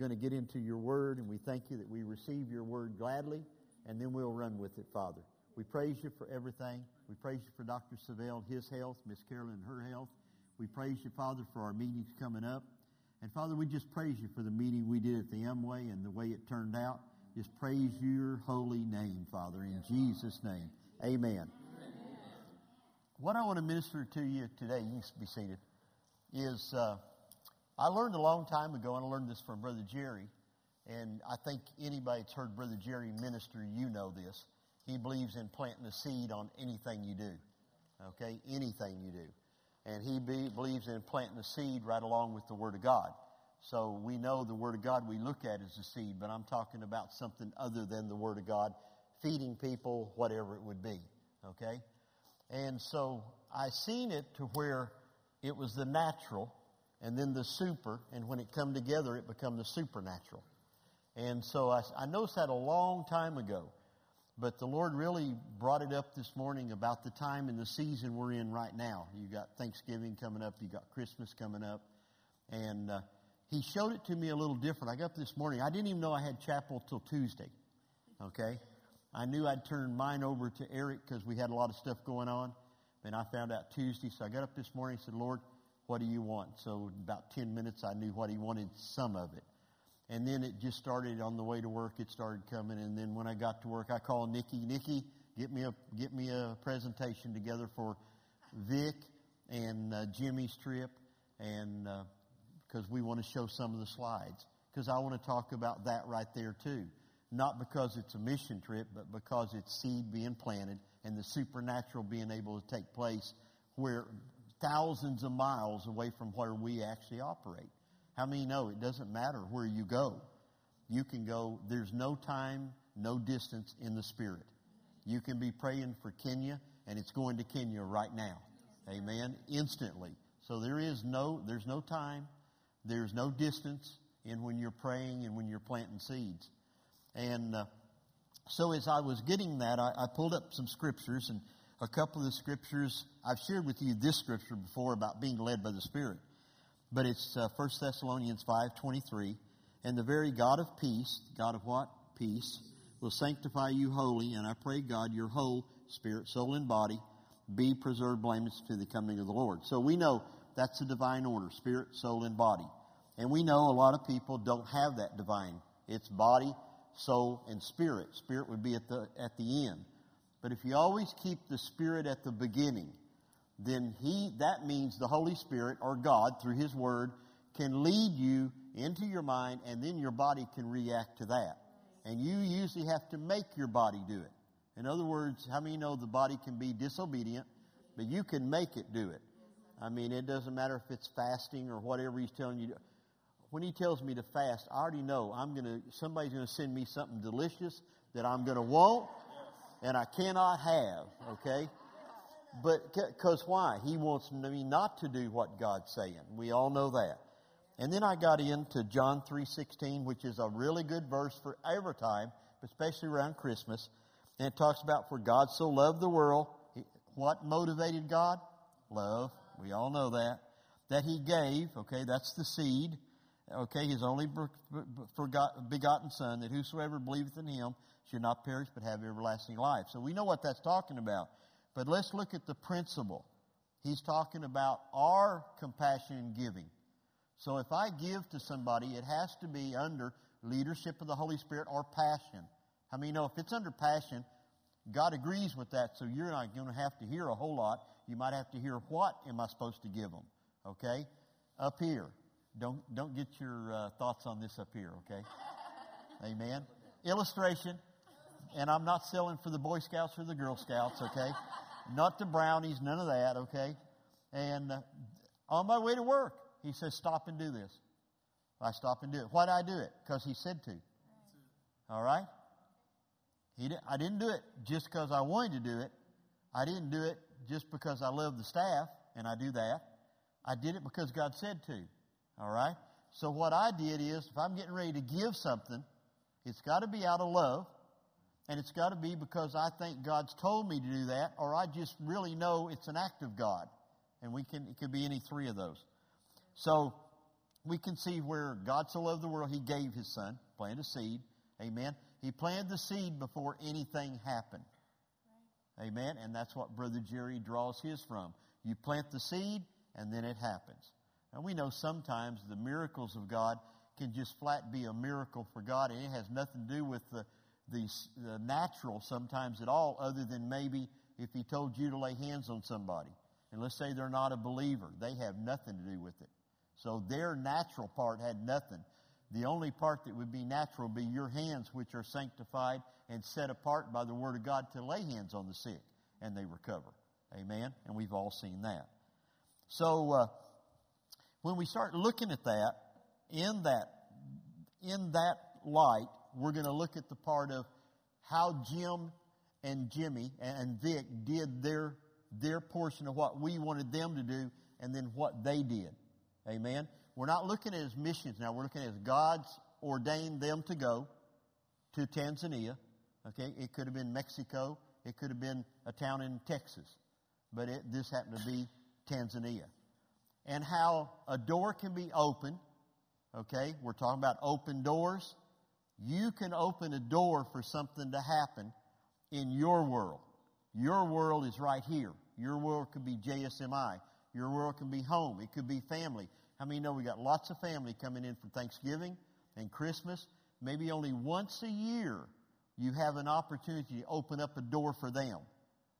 going to get into your word, and we thank you that we receive your word gladly, and then we'll run with it, Father. We praise you for everything. We praise you for Dr. Savelle, his health, Miss Carolyn, her health. We praise you, Father, for our meetings coming up. And Father, we just praise you for the meeting we did at the Amway and the way it turned out. Just praise your holy name, Father, in Jesus' name. Amen. What I want to minister to you today, you can be seated, is uh, I learned a long time ago, and I learned this from Brother Jerry, and I think anybody that's heard Brother Jerry minister, you know this. He believes in planting a seed on anything you do. Okay? Anything you do. And he be, believes in planting a seed right along with the Word of God. So we know the Word of God we look at as a seed, but I'm talking about something other than the Word of God, feeding people, whatever it would be. Okay? And so I seen it to where it was the natural and then the super, and when it come together, it become the supernatural. And so I, I noticed that a long time ago. But the Lord really brought it up this morning about the time and the season we're in right now. You got Thanksgiving coming up, you got Christmas coming up, and uh, He showed it to me a little different. I got up this morning. I didn't even know I had chapel till Tuesday. Okay, I knew I'd turn mine over to Eric because we had a lot of stuff going on, and I found out Tuesday. So I got up this morning and said, "Lord, what do you want?" So about ten minutes, I knew what He wanted. Some of it. And then it just started on the way to work. It started coming, and then when I got to work, I called Nikki. Nikki, get me a get me a presentation together for Vic and uh, Jimmy's trip, and because uh, we want to show some of the slides. Because I want to talk about that right there too, not because it's a mission trip, but because it's seed being planted and the supernatural being able to take place where thousands of miles away from where we actually operate. How many know it doesn't matter where you go? You can go, there's no time, no distance in the Spirit. You can be praying for Kenya, and it's going to Kenya right now. Amen. Instantly. So there is no, there's no time, there's no distance in when you're praying and when you're planting seeds. And uh, so as I was getting that, I, I pulled up some scriptures, and a couple of the scriptures, I've shared with you this scripture before about being led by the Spirit but it's uh, 1 Thessalonians 5.23. And the very God of peace, God of what? Peace, will sanctify you wholly, and I pray, God, your whole spirit, soul, and body be preserved blameless to the coming of the Lord. So we know that's a divine order, spirit, soul, and body. And we know a lot of people don't have that divine. It's body, soul, and spirit. Spirit would be at the, at the end. But if you always keep the spirit at the beginning, then he, that means the Holy Spirit or God through His Word can lead you into your mind and then your body can react to that. And you usually have to make your body do it. In other words, how many know the body can be disobedient, but you can make it do it? I mean, it doesn't matter if it's fasting or whatever he's telling you. When he tells me to fast, I already know I'm to, somebody's going to send me something delicious that I'm going to want and I cannot have, okay? But because why? He wants me not to do what God's saying. We all know that. And then I got into John 3.16, which is a really good verse for every time, especially around Christmas. And it talks about, for God so loved the world. What motivated God? Love. We all know that. That he gave, okay, that's the seed. Okay, his only begotten son, that whosoever believeth in him should not perish but have everlasting life. So we know what that's talking about. But let's look at the principle. He's talking about our compassion and giving. So if I give to somebody, it has to be under leadership of the Holy Spirit or passion. I mean, you know, if it's under passion, God agrees with that, so you're not going to have to hear a whole lot. You might have to hear what am I supposed to give them? Okay, up here. Don't don't get your uh, thoughts on this up here. Okay, Amen. Illustration, and I'm not selling for the Boy Scouts or the Girl Scouts. Okay, not the brownies, none of that, okay? And uh, on my way to work, he says, stop and do this. I stop and do it. Why did I do it? Because he said to. All right? He did, I didn't do it just because I wanted to do it. I didn't do it just because I love the staff, and I do that. I did it because God said to. All right? So what I did is, if I'm getting ready to give something, it's got to be out of love. And it's got to be because I think God's told me to do that, or I just really know it's an act of God. And we can, it could be any three of those. So, we can see where God so loved the world, He gave His Son, planted a seed. Amen. He planted the seed before anything happened. Amen. And that's what Brother Jerry draws his from. You plant the seed, and then it happens. And we know sometimes the miracles of God can just flat be a miracle for God, and it has nothing to do with the, the, the natural sometimes at all, other than maybe if He told you to lay hands on somebody. And let's say they're not a believer, they have nothing to do with it. So their natural part had nothing. The only part that would be natural would be your hands, which are sanctified and set apart by the Word of God to lay hands on the sick and they recover. Amen? And we've all seen that. So, uh, when we start looking at that, in that, in that light, we're going to look at the part of how Jim and Jimmy and Vic did their, their portion of what we wanted them to do and then what they did. Amen. We're not looking at as missions now. We're looking at God's ordained them to go to Tanzania. Okay. It could have been Mexico. It could have been a town in Texas. But it, this happened to be Tanzania and how a door can be opened. Okay, we're talking about open doors. You can open a door for something to happen in your world. Your world is right here. Your world could be JSMI. Your world can be home. It could be family. How many know we got lots of family coming in for Thanksgiving and Christmas? Maybe only once a year you have an opportunity to open up a door for them.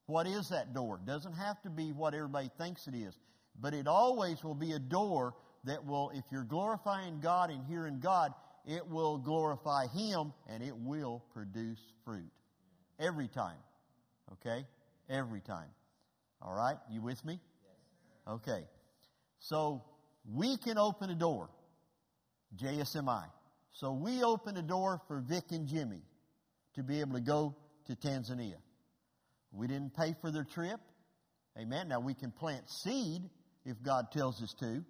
What is that door? It doesn't have to be what everybody thinks it is. But it always will be a door that will, if you're glorifying God and hearing God, it will glorify Him and it will produce fruit. Every time. Okay? Every time. All right? You with me? Okay. So we can open a door. JSMI. So we open a door for Vic and Jimmy to be able to go to Tanzania. We didn't pay for their trip. Amen. Now we can plant seed if God tells us to,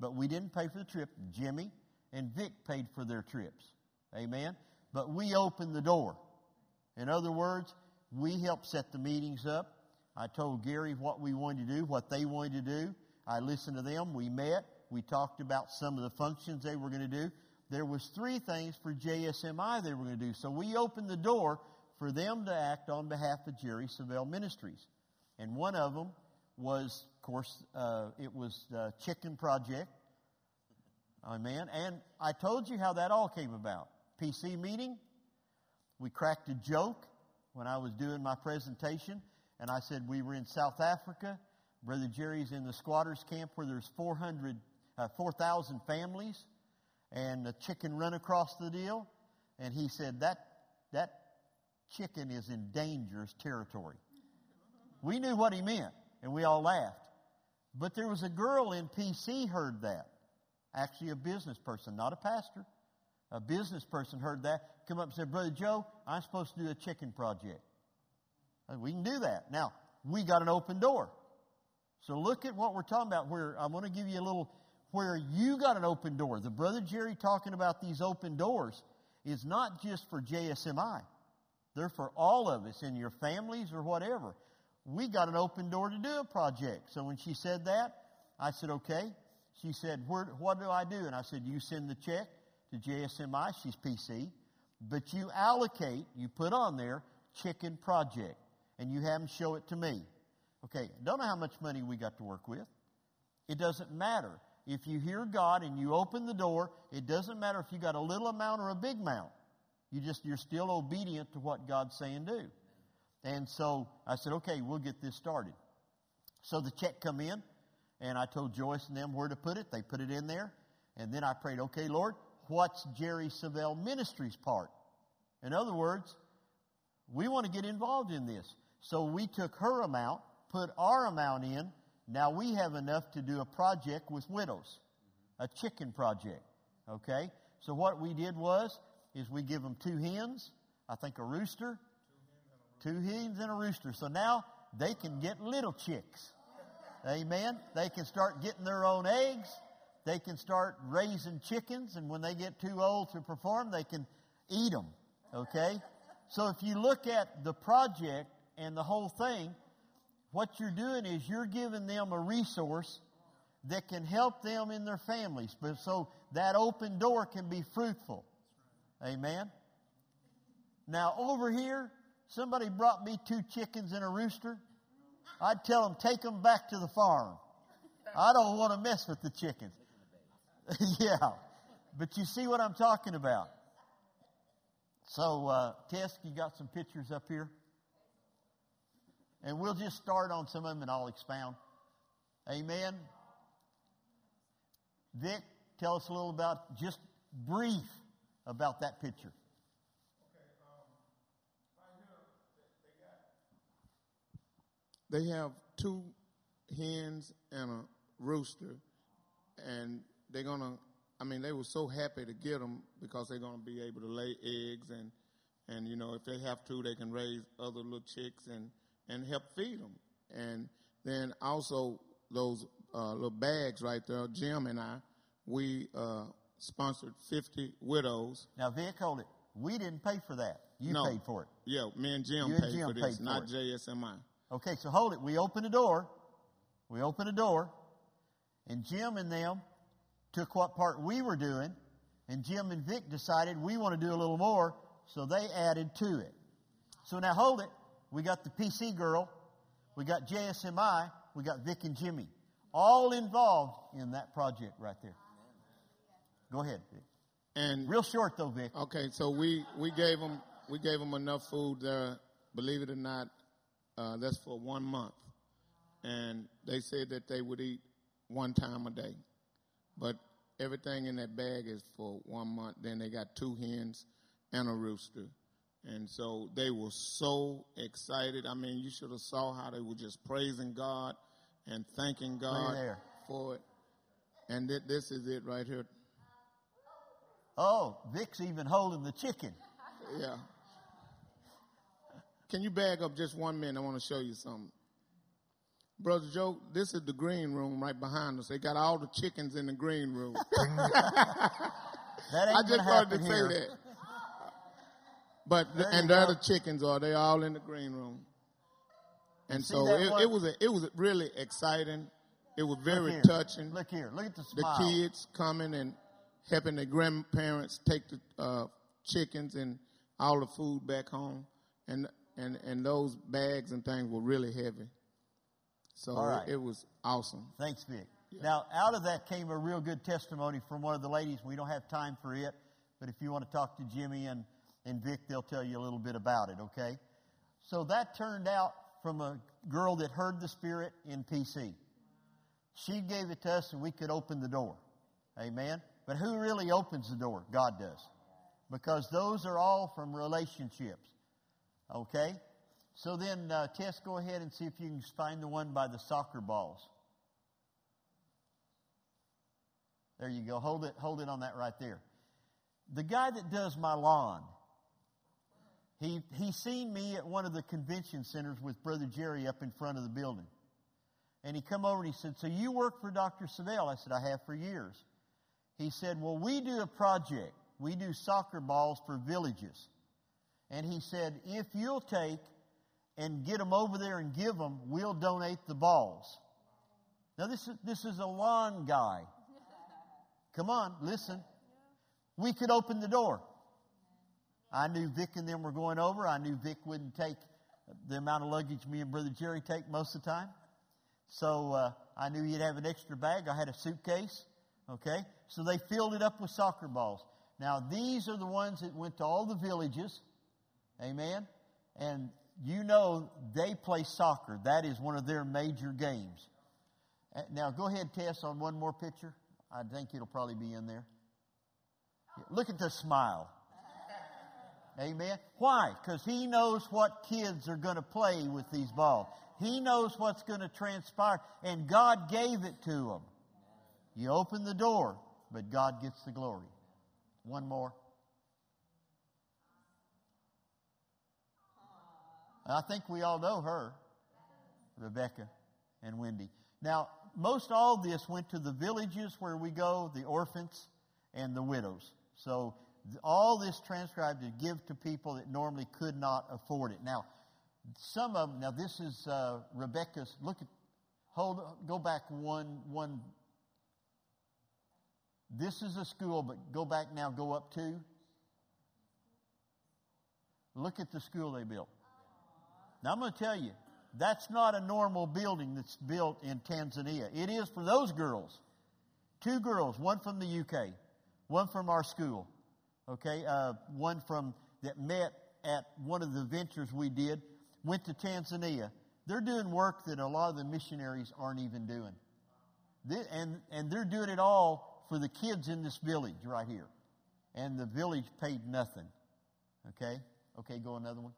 but we didn't pay for the trip. Jimmy and Vic paid for their trips. Amen. But we opened the door. In other words, we helped set the meetings up. I told Gary what we wanted to do, what they wanted to do. I listened to them. We met. We talked about some of the functions they were going to do. There was three things for JSMI they were going to do. So we opened the door for them to act on behalf of Jerry Savelle Ministries. And one of them was, of course, uh, it was the Chicken Project. Amen. And I told you how that all came about. PC meeting. We cracked a joke when I was doing my presentation, and I said we were in South Africa. Brother Jerry's in the squatters camp where there's 400, uh, 4,000 families, and a chicken run across the deal. And he said that that chicken is in dangerous territory. We knew what he meant and we all laughed. But there was a girl in PC heard that. Actually, a business person, not a pastor. A business person heard that, come up and said, Brother Joe, I'm supposed to do a chicken project. Uh, we can do that. Now, we got an open door. So look at what we're talking about where I'm going to give you a little where you got an open door. The brother Jerry talking about these open doors is not just for JSMI. They're for all of us in your families or whatever we got an open door to do a project. So when she said that, I said, okay. She said, what do I do? And I said, you send the check to JSMI, she's PC, but you allocate, you put on there, chicken project, and you have them show it to me. Okay, don't know how much money we got to work with. It doesn't matter. If you hear God and you open the door, it doesn't matter if you got a little amount or a big amount. You just, you're still obedient to what God's saying do. And so I said, okay, we'll get this started. So the check come in, and I told Joyce and them where to put it. They put it in there. And then I prayed, okay, Lord, what's Jerry Savelle Ministries part? In other words, we want to get involved in this. So we took her amount, put our amount in. Now we have enough to do a project with widows, a chicken project. Okay? So what we did was, is we give them two hens, I think a rooster, Two hens and a rooster. So now they can get little chicks. Amen. They can start getting their own eggs. They can start raising chickens, and when they get too old to perform, they can eat them. Okay? So if you look at the project and the whole thing, what you're doing is you're giving them a resource that can help them in their families, but so that open door can be fruitful. Amen. Now over here, somebody brought me two chickens and a rooster. I'd tell them take them back to the farm. I don't want to mess with the chickens. yeah, but you see what I'm talking about. So, uh, Tess, you got some pictures up here? And we'll just start on some of them and I'll expound. Amen. Vic, tell us a little about, just brief about that picture. They have two hens and a rooster, and they're gonna. I mean, they were so happy to get them because they're gonna be able to lay eggs, and and you know if they have to, they can raise other little chicks and and help feed them. And then also those uh, little bags right there, Jim and I, we uh, sponsored 50 widows. Now, Vic, hold it. We didn't pay for that. You no, paid for it. Yeah, me and Jim You paid and Jim for this, paid for not it. JSMI. Okay, so hold it. We opened a door. We opened a door, and Jim and them took what part we were doing, and Jim and Vic decided we want to do a little more, so they added to it. So now hold it. We got the PC girl, we got JSMI, we got Vic and Jimmy, all involved in that project right there. Go ahead, Vic. And Real short though, Vic. Okay, so we, we gave them we gave them enough food there. Believe it or not, uh, that's for one month, and they said that they would eat one time a day, but everything in that bag is for one month. Then they got two hens and a rooster, and so they were so excited. I mean, you should have saw how they were just praising God and thanking God there. for it. And thi- this is it right here. Oh, Vic's even holding the chicken. Yeah. Can you bag up just one minute? I want to show you something. Brother Joe, this is the green room right behind us. They got all the chickens in the green room. I just wanted to happen say that. But you and the other chickens are they all in the green room? And so it, it was a, it was really exciting. It was very here. touching. Look here. Look at the smile. the kids coming and helping their grandparents take the uh, chickens and all the food back home, and and and those bags and things were really heavy. So right. it, it was awesome. Thanks, Vic. Now, out of that came a real good testimony from one of the ladies. We don't have time for it, but if you want to talk to Jimmy and, and Vic, they'll tell you a little bit about it, okay? So that turned out from a girl that heard the Spirit in PC. She gave it to us and we could open the door. Amen? But who really opens the door? God does. Because those are all from relationships. Okay? So then, uh, Tess, go ahead and see if you can find the one by the soccer balls. There you go. Hold it, hold it on that right there. The guy that does my lawn, he, he seen me at one of the convention centers with Brother Jerry up in front of the building. And he come over and he said, so you work for Dr. Savelle? I said, I have for years. He said, well, we do a project. We do soccer balls for villages. And he said, if you'll take and get them over there and give them, we'll donate the balls. Now this is, this is a lawn guy. Come on, listen. We could open the door. I knew Vic and them were going over. I knew Vic wouldn't take the amount of luggage me and Brother Jerry take most of the time. So uh, I knew he'd have an extra bag. I had a suitcase. Okay? So they filled it up with soccer balls. Now, these are the ones that went to all the villages. Amen? And you know they play soccer. That is one of their major games. Now, go ahead, Tess, on one more picture. I think it'll probably be in there. Look at the smile. Amen. Why? Because he knows what kids are going to play with these balls. He knows what's going to transpire, and God gave it to him. You open the door, but God gets the glory. One more. I think we all know her, Rebecca and Wendy. Now, most all this went to the villages where we go, the orphans and the widows. So all this transcribed to give to people that normally could not afford it. Now, some of them. Now, this is uh, Rebecca's. Look at. Hold. Go back one one This is a school, but go back now, go up two. Look at the school they built. Now I'm going to tell you, that's not a normal building that's built in Tanzania. It is for those girls. Two girls, one from the UK, one from our school, okay, uh, one from that met at one of the ventures we did, went to Tanzania. They're doing work that a lot of the missionaries aren't even doing. And, and they're doing it all for the kids in this village right here. And the village paid nothing. Okay? Okay, go another one.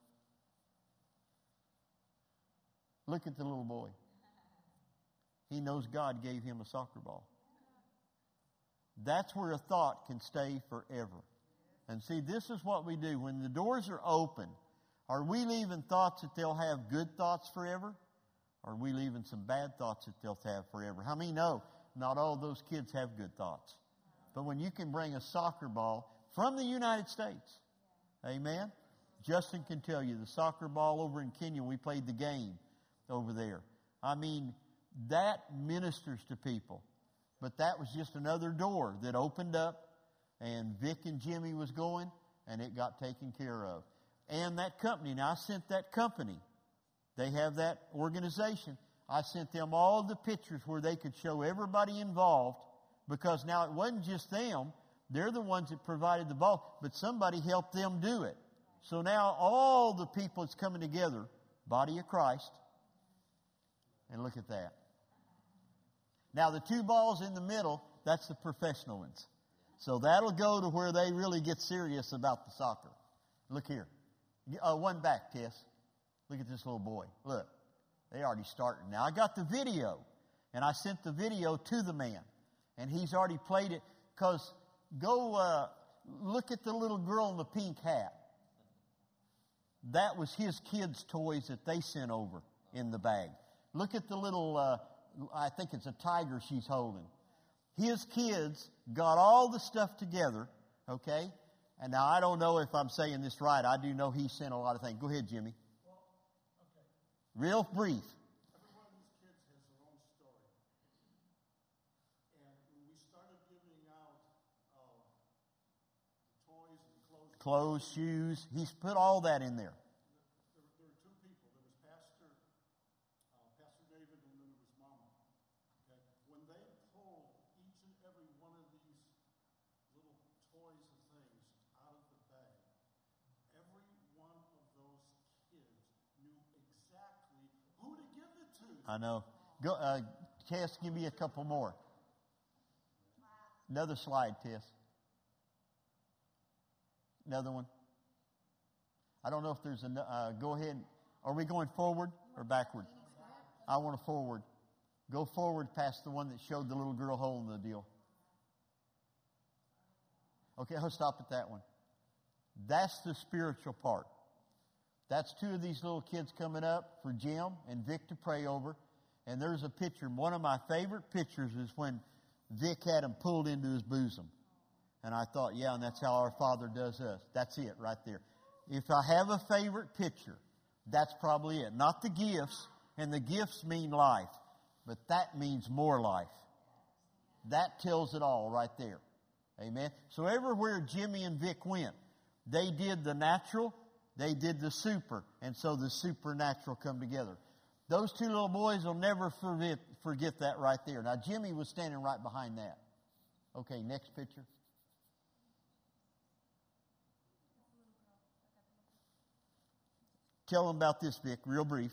Look at the little boy. He knows God gave him a soccer ball. That's where a thought can stay forever. And see, this is what we do. When the doors are open, are we leaving thoughts that they'll have good thoughts forever? Or are we leaving some bad thoughts that they'll have forever? How many know not all those kids have good thoughts? But when you can bring a soccer ball from the United States, amen? Justin can tell you the soccer ball over in Kenya, we played the game over there. I mean, that ministers to people. But that was just another door that opened up and Vic and Jimmy was going and it got taken care of. And that company, now I sent that company, they have that organization. I sent them all the pictures where they could show everybody involved because now it wasn't just them. They're the ones that provided the ball, but somebody helped them do it. So now all the people that's coming together, body of Christ, and look at that. Now, the two balls in the middle, that's the professional ones. So that'll go to where they really get serious about the soccer. Look here. Uh, one back, Tess. Look at this little boy. Look. They already starting. Now, I got the video, and I sent the video to the man, and he's already played it. Because go uh, look at the little girl in the pink hat. That was his kids' toys that they sent over in the bag. Look at the little uh, I think it's a tiger she's holding. His kids got all the stuff together, okay? And now I don't know if I'm saying this right. I do know he sent a lot of things. Go ahead, Jimmy. Well, okay. Real brief. Every one of these kids has their own story. And we started giving out toys and clothes, clothes, shoes, he's put all that in there. I know. Go, uh, Tess, give me a couple more. Another slide, Tess. Another one. I don't know if there's a. Uh, go ahead. Are we going forward or backward? I want to forward. Go forward past the one that showed the little girl holding the deal. Okay, I'll stop at that one. That's the spiritual part. That's two of these little kids coming up for Jim and Vic to pray over. And there's a picture. One of my favorite pictures is when Vic had him pulled into his bosom. And I thought, yeah, and that's how our Father does us. That's it right there. If I have a favorite picture, that's probably it. Not the gifts, and the gifts mean life, but that means more life. That tells it all right there. Amen. So everywhere Jimmy and Vic went, they did the natural they did the super, and so the supernatural come together. Those two little boys will never forget, forget that right there. Now, Jimmy was standing right behind that. Okay, next picture. Tell them about this, Vic, real brief.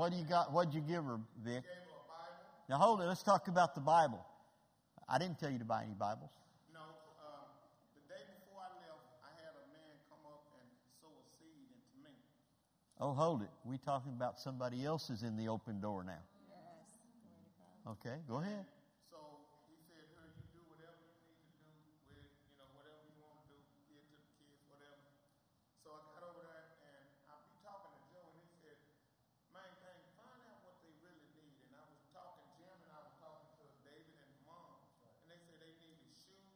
what do you got? What'd you give her, Vic? Gave her a Bible. Now hold it. Let's talk about the Bible. I didn't tell you to buy any Bibles. No, um, the day before I left, I had a man come up and sow a seed into me. Oh, hold it. We talking about somebody else is in the open door now. Yes. Okay, go ahead. So he said, "Her, you do whatever you need to do with, you know, whatever you want to do, give to the kids, whatever." So I got over there and I be talking to Joe, and he said, "Main thing, find out what they really need." And I was talking, Jim, and I was talking to David and Mom, and they said they needed shoes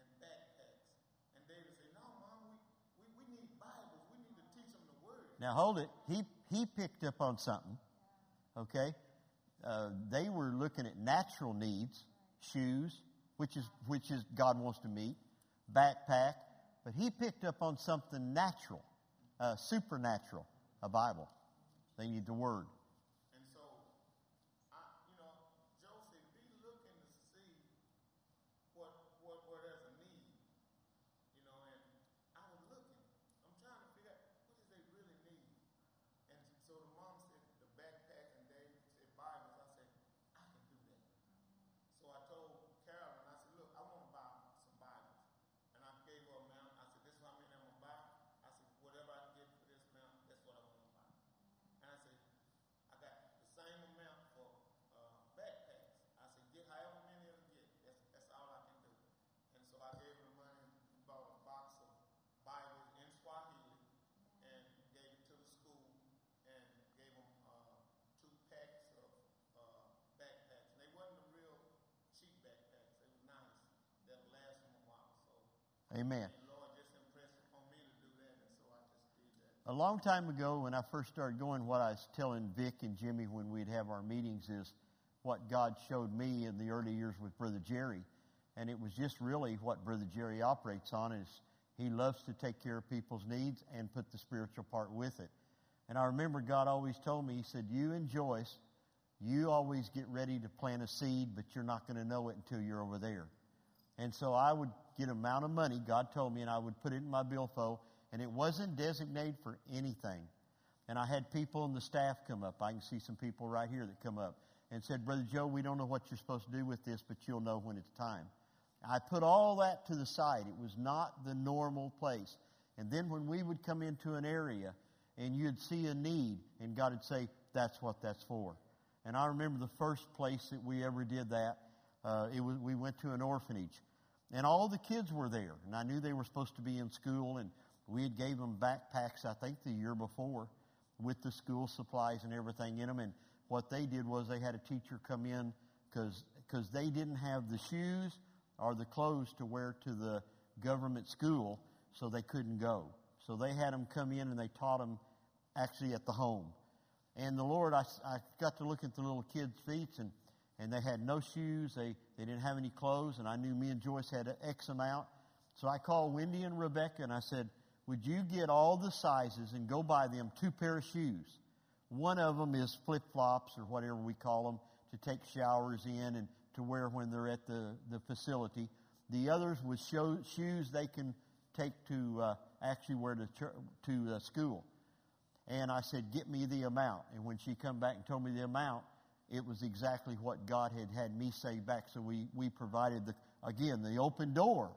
and backpacks. And David said, "No, Mom, we, we, we need Bibles. We need to teach them the Word." Now hold it. He he picked up on something. Okay, uh, they were looking at natural needs, shoes, which is which is God wants to meet, backpack, but he picked up on something natural, uh, supernatural, a Bible. They need the Word. And so, I, you know, Joe said, be looking to see what, what, where there's a need. You know, and I was looking. I'm trying to figure out what does they really need. And so the mom said the backpack and Dave said Bibles. I said, I can do that. So I told Carolyn, I said, look, I want to buy some Bibles. And I gave her a amount. I said, this is how many I'm going to buy. I said, whatever I can get for this amount, that's what I want to buy. And I said, I got the same amount for uh, backpacks. I said, get however many it'll get. That's, that's all I can do. And so I gave her the money, bought a box of Bibles in Swahili, and gave it to the school, and gave them uh, two packs of uh, backpacks. And they wasn't the real cheap backpacks. They were nice. They'll last them a while. So Amen. the Lord just impressed upon me to do that, and so I just did that. A long time ago, when I first started going, what I was telling Vic and Jimmy when we'd have our meetings is what God showed me in the early years with Brother Jerry. And it was just really what Brother Jerry operates on is he loves to take care of people's needs and put the spiritual part with it. And I remember God always told me, He said, You and Joyce, you always get ready to plant a seed, but you're not going to know it until you're over there. And so I would an amount of money, God told me, and I would put it in my billfold, and it wasn't designated for anything. And I had people in the staff come up. I can see some people right here that come up and said, Brother Joe, we don't know what you're supposed to do with this, but you'll know when it's time. I put all that to the side. It was not the normal place. And then when we would come into an area and you'd see a need, and God would say, That's what that's for. And I remember the first place that we ever did that. Uh, it was, we went to an orphanage, and all the kids were there. And I knew they were supposed to be in school, and we had gave them backpacks. I think the year before, with the school supplies and everything in them. And what they did was they had a teacher come in because they didn't have the shoes or the clothes to wear to the government school, so they couldn't go. So they had them come in and they taught them actually at the home. And the Lord, I, I got to look at the little kids' feet, and, and they had no shoes. They, they didn't have any clothes, and I knew me and Joyce had X amount. So I called Wendy and Rebecca, and I said, Would you get all the sizes and go buy them two pair of shoes? One of them is flip flops, or whatever we call them, to take showers in and to wear when they're at the, the facility. The others was show, shoes they can take to uh, actually wear to, to uh, school. And I said, get me the amount. And when she come back and told me the amount, it was exactly what God had had me say back. So we, we provided the, again, the open door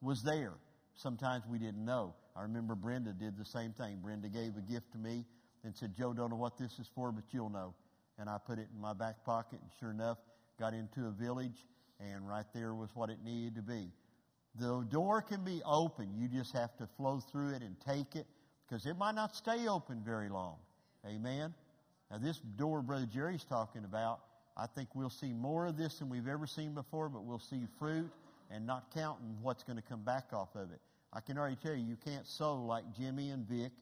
was there. Sometimes we didn't know. I remember Brenda did the same thing. Brenda gave a gift to me and said, Joe, don't know what this is for, but you'll know. And I put it in my back pocket, and sure enough, got into a village, and right there was what it needed to be. The door can be open. You just have to flow through it and take it because it might not stay open very long. Amen. Now, this door Brother Jerry's talking about, I think we'll see more of this than we've ever seen before, but we'll see fruit and not counting what's going to come back off of it. I can already tell you, you can't sow like Jimmy and Vic,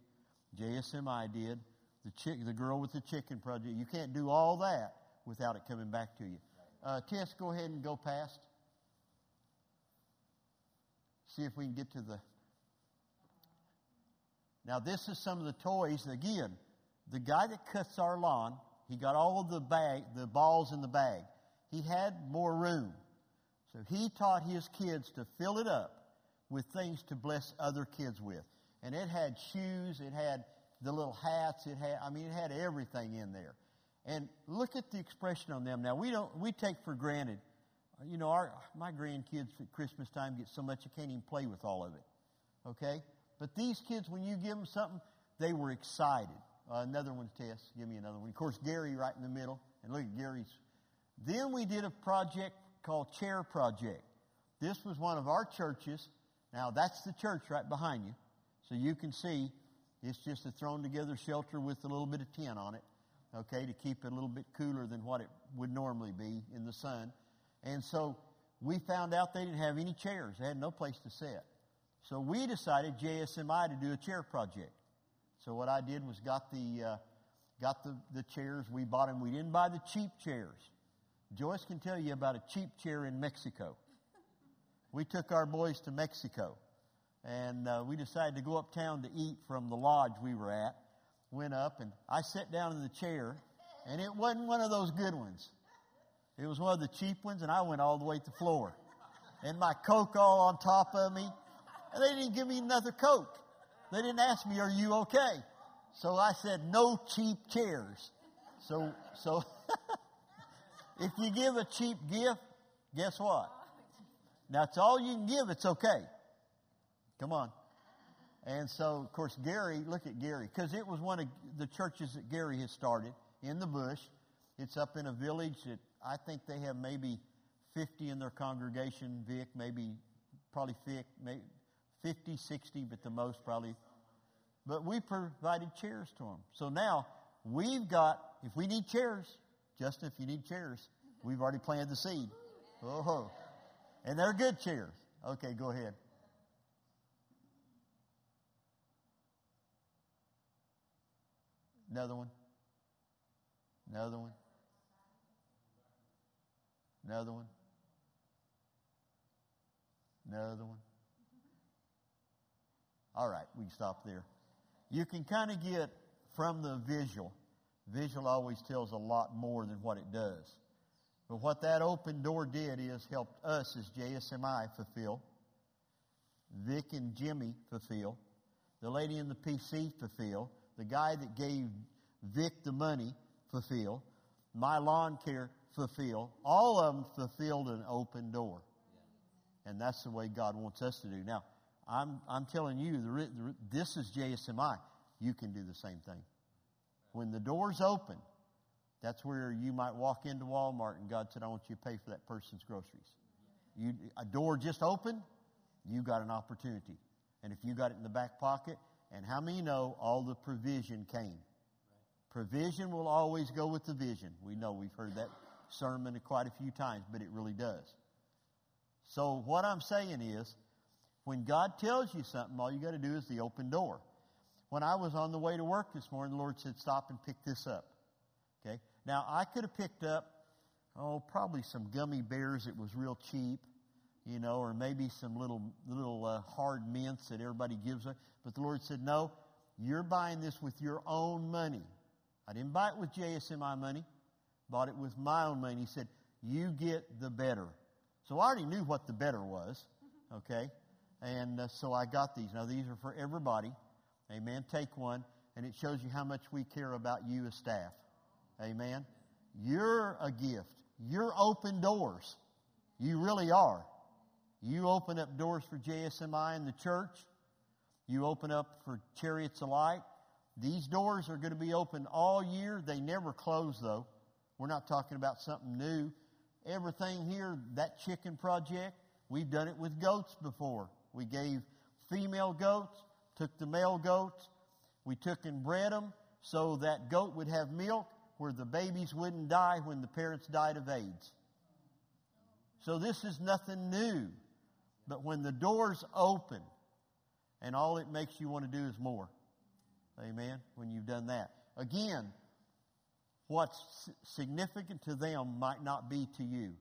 JSMI did, the chick, the girl with the chicken project. You can't do all that without it coming back to you. Uh, Tess, go ahead and go past. see if we can get to the. Now, this is some of the toys. Again, the guy that cuts our lawn, he got all of the bag, the balls in the bag. He had more room. So he taught his kids to fill it up with things to bless other kids with. And it had shoes, it had the little hats, it had, I mean, it had everything in there. And look at the expression on them. Now, we don't, we take for granted, you know, our, my grandkids at Christmas time get so much I can't even play with all of it. Okay? But these kids, when you give them something, they were excited. Uh, another one, Tess. Give me another one. Of course, Gary right in the middle. And look at Gary's. Then we did a project called Chair Project. This was one of our churches. Now, that's the church right behind you. So you can see it's just a thrown together shelter with a little bit of tin on it, okay, to keep it a little bit cooler than what it would normally be in the sun. And so we found out they didn't have any chairs. They had no place to sit. So we decided, JSMI, to do a chair project. So what I did was got the, uh, got the, the chairs. We bought them. We didn't buy the cheap chairs. Joyce can tell you about a cheap chair in Mexico. We took our boys to Mexico and uh, we decided to go uptown to eat from the lodge we were at. Went up and I sat down in the chair and it wasn't one of those good ones. It was one of the cheap ones and I went all the way to the floor. And my Coke all on top of me. And they didn't give me another Coke. They didn't ask me, are you okay? So I said, no cheap chairs. So, so if you give a cheap gift, guess what? It's all you can give, it's okay. Come on. And so, of course, Gary, look at Gary, because it was one of the churches that Gary had started in the bush. It's up in a village that I think they have maybe 50 in their congregation, Vic, maybe, probably Vic, maybe 50, 60, but the most probably. But we provided chairs to them. So now we've got, if we need chairs, Justin, if you need chairs, we've already planted the seed. Oh, and they're good chairs. Okay, go ahead. Another one. Another one. Another one. Another one. All right, we can stop there. You can kind of get from the visual. Visual always tells a lot more than what it does. But what that open door did is helped us as JSMI fulfill, Vic and Jimmy fulfill, the lady in the PC fulfill, the guy that gave Vic the money fulfill, my lawn care fulfill. All of them fulfilled an open door. And that's the way God wants us to do. Now, I'm, I'm telling you, the, the, this is JSMI. You can do the same thing. When the door's open, that's where you might walk into Walmart and God said, I want you to pay for that person's groceries. You, a door just opened, you got an opportunity. And if you got it in the back pocket, and how many know all the provision came? Provision will always go with the vision. We know we've heard that sermon quite a few times, but it really does. So what I'm saying is, when God tells you something, all you got to do is the open door. When I was on the way to work this morning, the Lord said, stop and pick this up. Okay? Now, I could have picked up, oh, probably some gummy bears that was real cheap, you know, or maybe some little, little uh, hard mints that everybody gives us. But the Lord said, no, you're buying this with your own money. I didn't buy it with JSMI money, bought it with my own money. He said, you get the better. So I already knew what the better was, okay? And uh, so I got these. Now these are for everybody. Amen. Take one, and it shows you how much we care about you as staff. Amen. You're a gift. You're open doors. You really are. You open up doors for JSMI and the church. You open up for Chariots Light. These doors are going to be open all year. They never close though. We're not talking about something new. Everything here, that chicken project, we've done it with goats before. We gave female goats, took the male goats, we took and bred them so that goat would have milk where the babies wouldn't die when the parents died of AIDS. So this is nothing new. But when the doors open and all it makes you want to do is more. Amen. When you've done that. Again, what's significant to them might not be to you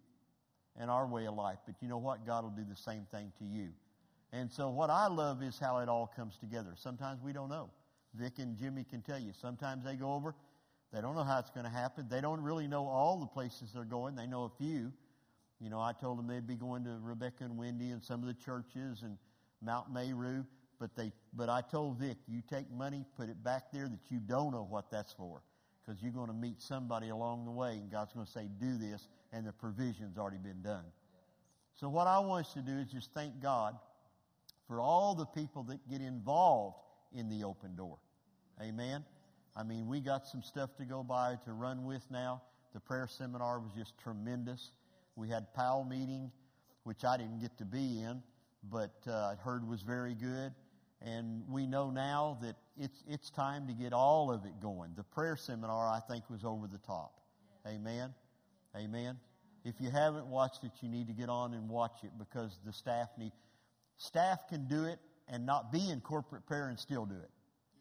and our way of life, but you know what? God will do the same thing to you. And so what I love is how it all comes together. Sometimes we don't know. Vic and Jimmy can tell you. Sometimes they go over, they don't know how it's going to happen. They don't really know all the places they're going. They know a few. You know, I told them they'd be going to Rebecca and Wendy and some of the churches and Mount Meru. But they, but I told Vic, you take money, put it back there that you don't know what that's for, because you're going to meet somebody along the way, and God's going to say, "Do this," and the provision's already been done. So what I want us to do is just thank God for all the people that get involved in the open door. Amen. I mean, we got some stuff to go by to run with now. The prayer seminar was just tremendous. We had PAL meeting, which I didn't get to be in, but uh, I heard was very good. And we know now that it's, it's time to get all of it going. The prayer seminar, I think, was over the top. Amen. Amen. If you haven't watched it, you need to get on and watch it because the staff need, staff can do it and not be in corporate prayer and still do it.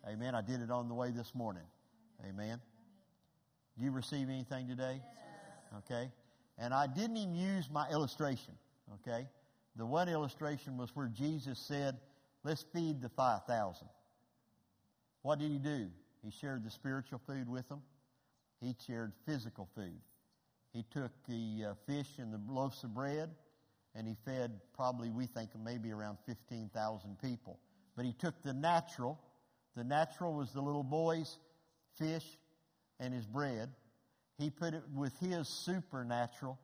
Amen. I did it on the way this morning. Amen. Do you receive anything today? Okay. And I didn't even use my illustration. Okay. The one illustration was where Jesus said, let's feed the 5,000. What did he do? He shared the spiritual food with them. He shared physical food. He took the uh, fish and the loaves of bread and he fed probably, we think, maybe around 15,000 people. But he took the natural the natural was the little boy's fish and his bread. He put it with his supernatural,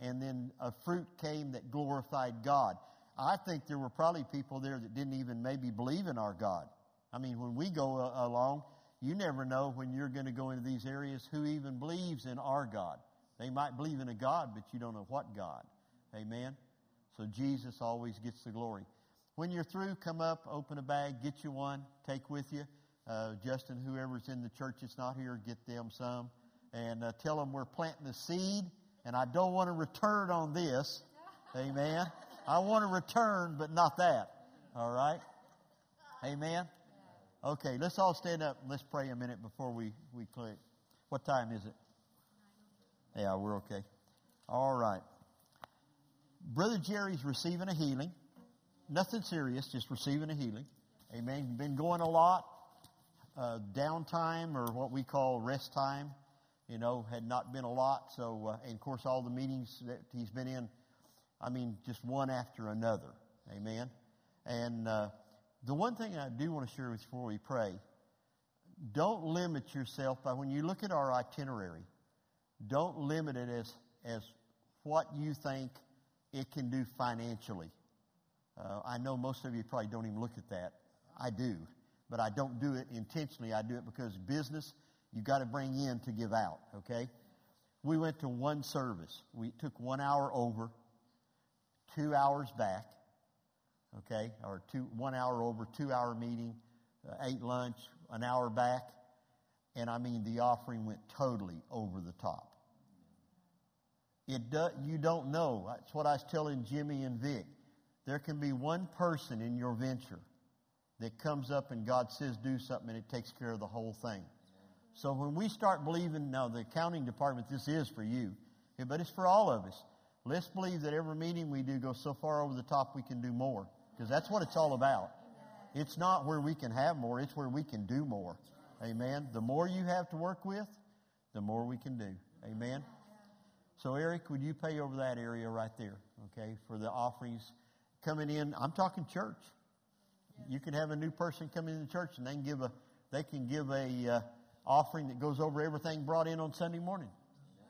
and then a fruit came that glorified God. I think there were probably people there that didn't even maybe believe in our God. I mean, when we go a- along, you never know when you're going to go into these areas who even believes in our God. They might believe in a God, but you don't know what God. Amen? So Jesus always gets the glory. When you're through, come up, open a bag, get you one, take with you. Uh, Justin, whoever's in the church that's not here, get them some. And uh, tell them we're planting a seed, and I don't want to return on this. Amen. I want to return, but not that. All right? Amen. Okay, let's all stand up and let's pray a minute before we, we click. What time is it? Yeah, we're okay. All right. Brother Jerry's receiving a healing. Nothing serious, just receiving a healing. Amen. Been going a lot. Uh, downtime or what we call rest time, you know, had not been a lot. So, uh, and of course, all the meetings that he's been in, I mean, just one after another. Amen. And uh, the one thing I do want to share with you before we pray, don't limit yourself by when you look at our itinerary. Don't limit it as as what you think it can do financially. Uh, I know most of you probably don't even look at that. I do, but I don't do it intentionally. I do it because business you got to bring in to give out. Okay. We went to one service. We took one hour over, two hours back. Okay, or two one hour over, two hour meeting, uh, ate lunch, an hour back, and I mean the offering went totally over the top. It do, you don't know. That's what I was telling Jimmy and Vic. There can be one person in your venture that comes up and God says do something and it takes care of the whole thing. So when we start believing, now the accounting department, this is for you, but it's for all of us. Let's believe that every meeting we do goes so far over the top we can do more. Because that's what it's all about. It's not where we can have more, it's where we can do more. Amen. The more you have to work with, the more we can do. Amen. So, Eric, would you pay over that area right there, okay, for the offerings coming in? I'm talking church. You can have a new person come into church and they can give a they can give a uh, offering that goes over everything brought in on Sunday morning.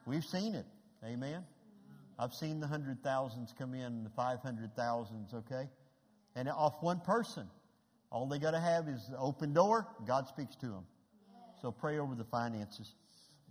We've seen it. Amen. I've seen the hundred thousands come in, the five hundred thousands, okay, and off one person. All they got to have is the open door. God speaks to them. So pray over the finances.